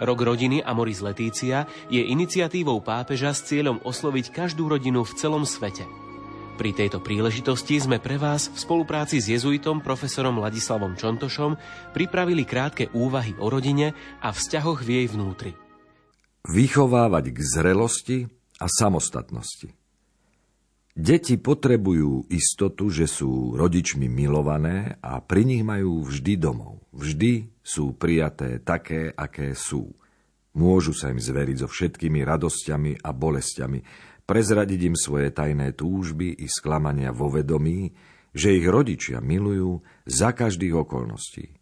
Rok rodiny Amoris Letícia je iniciatívou pápeža s cieľom osloviť každú rodinu v celom svete – pri tejto príležitosti sme pre vás v spolupráci s jezuitom profesorom Ladislavom Čontošom pripravili krátke úvahy o rodine a vzťahoch v jej vnútri. Vychovávať k zrelosti a samostatnosti. Deti potrebujú istotu, že sú rodičmi milované a pri nich majú vždy domov. Vždy sú prijaté také, aké sú. Môžu sa im zveriť so všetkými radosťami a bolestiami, prezradiť im svoje tajné túžby i sklamania vo vedomí, že ich rodičia milujú za každých okolností.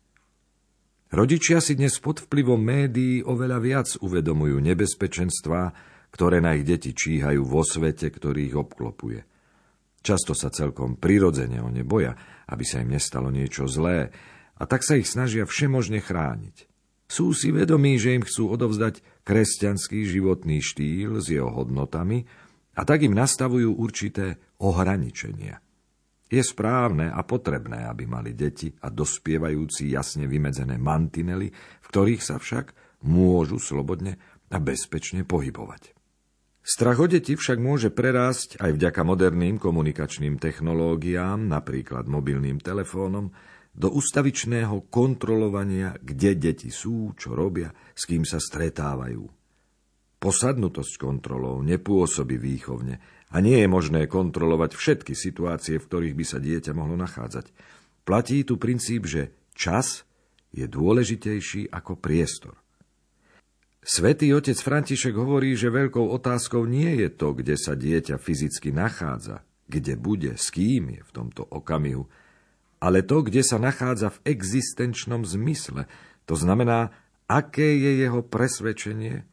Rodičia si dnes pod vplyvom médií oveľa viac uvedomujú nebezpečenstvá, ktoré na ich deti číhajú vo svete, ktorý ich obklopuje. Často sa celkom prirodzene o ne boja, aby sa im nestalo niečo zlé, a tak sa ich snažia všemožne chrániť. Sú si vedomí, že im chcú odovzdať kresťanský životný štýl s jeho hodnotami, a tak im nastavujú určité ohraničenia. Je správne a potrebné, aby mali deti a dospievajúci jasne vymedzené mantinely, v ktorých sa však môžu slobodne a bezpečne pohybovať. Strach o deti však môže prerásť aj vďaka moderným komunikačným technológiám, napríklad mobilným telefónom, do ustavičného kontrolovania, kde deti sú, čo robia, s kým sa stretávajú. Posadnutosť kontrolou nepôsobí výchovne a nie je možné kontrolovať všetky situácie, v ktorých by sa dieťa mohlo nachádzať. Platí tu princíp, že čas je dôležitejší ako priestor. Svetý otec František hovorí, že veľkou otázkou nie je to, kde sa dieťa fyzicky nachádza, kde bude, s kým je v tomto okamihu, ale to, kde sa nachádza v existenčnom zmysle, to znamená, aké je jeho presvedčenie,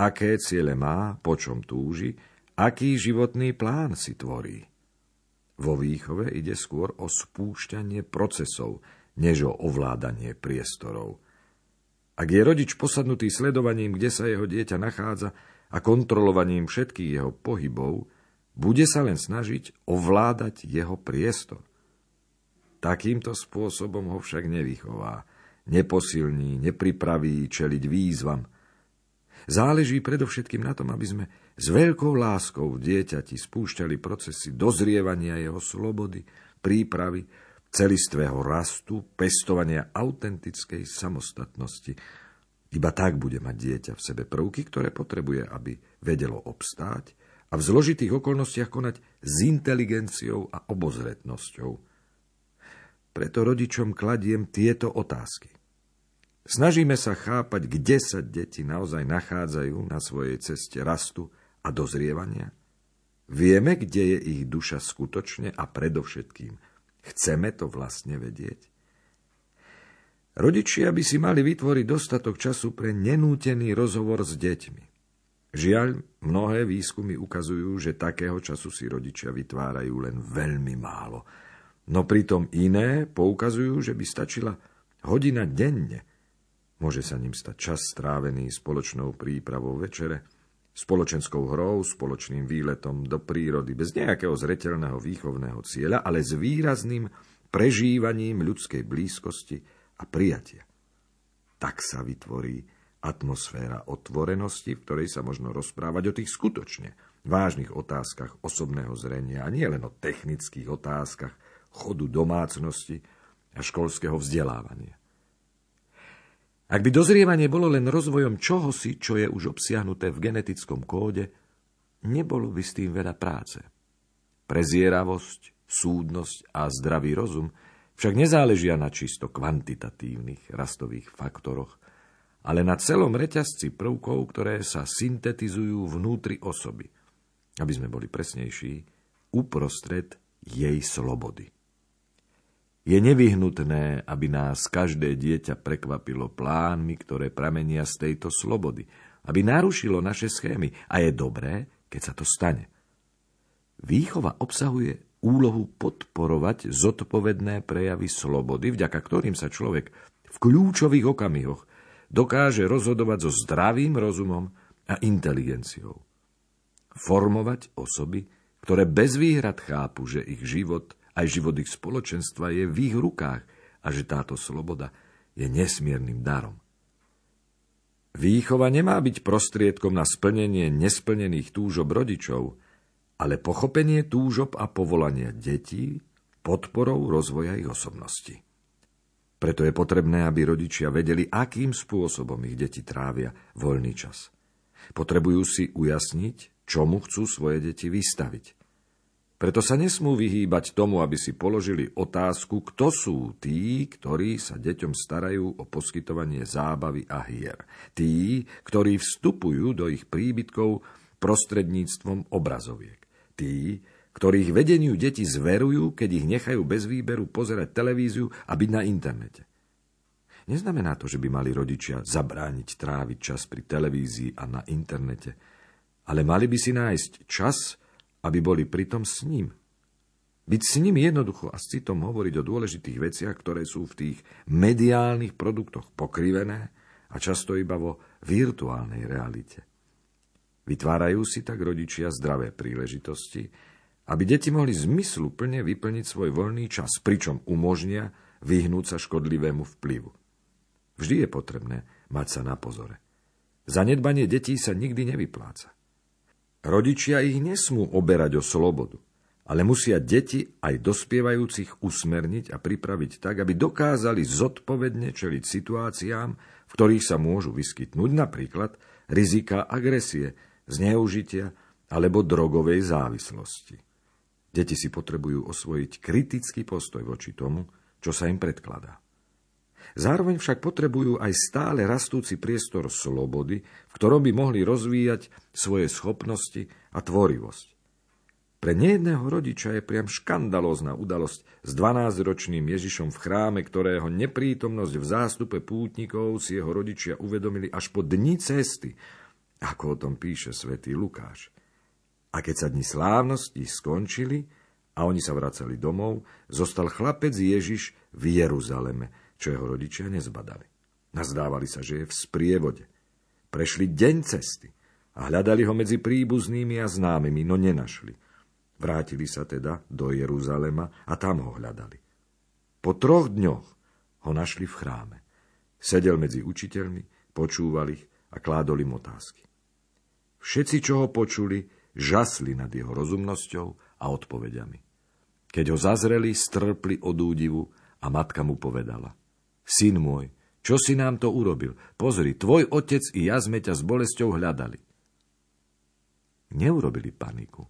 aké ciele má, po čom túži, aký životný plán si tvorí. Vo výchove ide skôr o spúšťanie procesov, než o ovládanie priestorov. Ak je rodič posadnutý sledovaním, kde sa jeho dieťa nachádza a kontrolovaním všetkých jeho pohybov, bude sa len snažiť ovládať jeho priestor. Takýmto spôsobom ho však nevychová, neposilní, nepripraví čeliť výzvam – Záleží predovšetkým na tom, aby sme s veľkou láskou v dieťati spúšťali procesy dozrievania jeho slobody, prípravy, celistvého rastu, pestovania autentickej samostatnosti. Iba tak bude mať dieťa v sebe prvky, ktoré potrebuje, aby vedelo obstáť a v zložitých okolnostiach konať s inteligenciou a obozretnosťou. Preto rodičom kladiem tieto otázky. Snažíme sa chápať, kde sa deti naozaj nachádzajú na svojej ceste rastu a dozrievania. Vieme, kde je ich duša skutočne a predovšetkým. Chceme to vlastne vedieť. Rodičia by si mali vytvoriť dostatok času pre nenútený rozhovor s deťmi. Žiaľ, mnohé výskumy ukazujú, že takého času si rodičia vytvárajú len veľmi málo. No pritom iné poukazujú, že by stačila hodina denne – Môže sa ním stať čas strávený spoločnou prípravou večere, spoločenskou hrou, spoločným výletom do prírody, bez nejakého zretelného výchovného cieľa, ale s výrazným prežívaním ľudskej blízkosti a prijatia. Tak sa vytvorí atmosféra otvorenosti, v ktorej sa možno rozprávať o tých skutočne vážnych otázkach osobného zrenia a nie len o technických otázkach chodu domácnosti a školského vzdelávania. Ak by dozrievanie bolo len rozvojom čohosi, čo je už obsiahnuté v genetickom kóde, nebolo by s tým veľa práce. Prezieravosť, súdnosť a zdravý rozum však nezáležia na čisto kvantitatívnych rastových faktoroch, ale na celom reťazci prvkov, ktoré sa syntetizujú vnútri osoby, aby sme boli presnejší, uprostred jej slobody. Je nevyhnutné, aby nás každé dieťa prekvapilo plánmi, ktoré pramenia z tejto slobody. aby narušilo naše schémy a je dobré, keď sa to stane. Výchova obsahuje úlohu podporovať zodpovedné prejavy slobody, vďaka ktorým sa človek v kľúčových okamihoch dokáže rozhodovať so zdravým rozumom a inteligenciou. Formovať osoby, ktoré bez výhrad chápu, že ich život, aj život ich spoločenstva je v ich rukách a že táto sloboda je nesmiernym darom. Výchova nemá byť prostriedkom na splnenie nesplnených túžob rodičov, ale pochopenie túžob a povolania detí podporou rozvoja ich osobnosti. Preto je potrebné, aby rodičia vedeli, akým spôsobom ich deti trávia voľný čas. Potrebujú si ujasniť, čomu chcú svoje deti vystaviť. Preto sa nesmú vyhýbať tomu, aby si položili otázku, kto sú tí, ktorí sa deťom starajú o poskytovanie zábavy a hier. Tí, ktorí vstupujú do ich príbytkov prostredníctvom obrazoviek. Tí, ktorých vedeniu deti zverujú, keď ich nechajú bez výberu pozerať televíziu a byť na internete. Neznamená to, že by mali rodičia zabrániť tráviť čas pri televízii a na internete, ale mali by si nájsť čas, aby boli pritom s ním. Byť s ním jednoducho a s citom hovoriť o dôležitých veciach, ktoré sú v tých mediálnych produktoch pokrivené a často iba vo virtuálnej realite. Vytvárajú si tak rodičia zdravé príležitosti, aby deti mohli zmyslu plne vyplniť svoj voľný čas, pričom umožnia vyhnúť sa škodlivému vplyvu. Vždy je potrebné mať sa na pozore. Zanedbanie detí sa nikdy nevypláca. Rodičia ich nesmú oberať o slobodu, ale musia deti aj dospievajúcich usmerniť a pripraviť tak, aby dokázali zodpovedne čeliť situáciám, v ktorých sa môžu vyskytnúť napríklad rizika agresie, zneužitia alebo drogovej závislosti. Deti si potrebujú osvojiť kritický postoj voči tomu, čo sa im predkladá. Zároveň však potrebujú aj stále rastúci priestor slobody, v ktorom by mohli rozvíjať svoje schopnosti a tvorivosť. Pre nejedného rodiča je priam škandalózna udalosť s 12-ročným Ježišom v chráme, ktorého neprítomnosť v zástupe pútnikov si jeho rodičia uvedomili až po dni cesty, ako o tom píše svätý Lukáš. A keď sa dni slávnosti skončili a oni sa vracali domov, zostal chlapec Ježiš v Jeruzaleme, čo jeho rodičia nezbadali. Nazdávali sa, že je v sprievode. Prešli deň cesty a hľadali ho medzi príbuznými a známymi, no nenašli. Vrátili sa teda do Jeruzalema a tam ho hľadali. Po troch dňoch ho našli v chráme. Sedel medzi učiteľmi, počúval ich a kládol im otázky. Všetci, čo ho počuli, žasli nad jeho rozumnosťou a odpovediami. Keď ho zazreli, strpli od údivu a matka mu povedala. Syn môj, čo si nám to urobil? Pozri, tvoj otec i ja sme ťa s bolesťou hľadali. Neurobili paniku,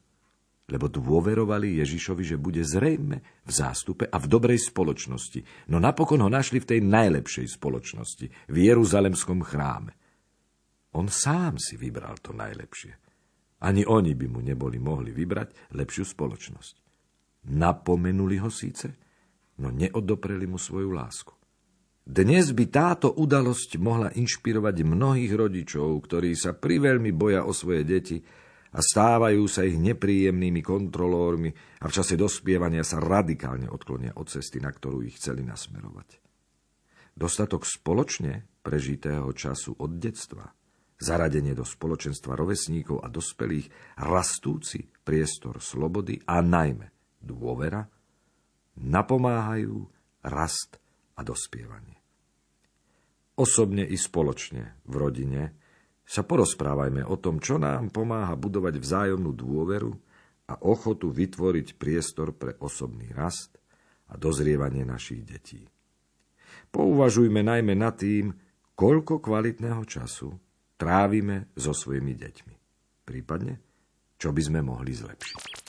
lebo dôverovali Ježišovi, že bude zrejme v zástupe a v dobrej spoločnosti. No napokon ho našli v tej najlepšej spoločnosti, v Jeruzalemskom chráme. On sám si vybral to najlepšie. Ani oni by mu neboli mohli vybrať lepšiu spoločnosť. Napomenuli ho síce, no neodopreli mu svoju lásku. Dnes by táto udalosť mohla inšpirovať mnohých rodičov, ktorí sa priveľmi boja o svoje deti a stávajú sa ich nepríjemnými kontrolórmi a v čase dospievania sa radikálne odklonia od cesty, na ktorú ich chceli nasmerovať. Dostatok spoločne prežitého času od detstva, zaradenie do spoločenstva rovesníkov a dospelých, rastúci priestor slobody a najmä dôvera, napomáhajú rast a dospievanie osobne i spoločne v rodine, sa porozprávajme o tom, čo nám pomáha budovať vzájomnú dôveru a ochotu vytvoriť priestor pre osobný rast a dozrievanie našich detí. Pouvažujme najmä nad tým, koľko kvalitného času trávime so svojimi deťmi. Prípadne, čo by sme mohli zlepšiť.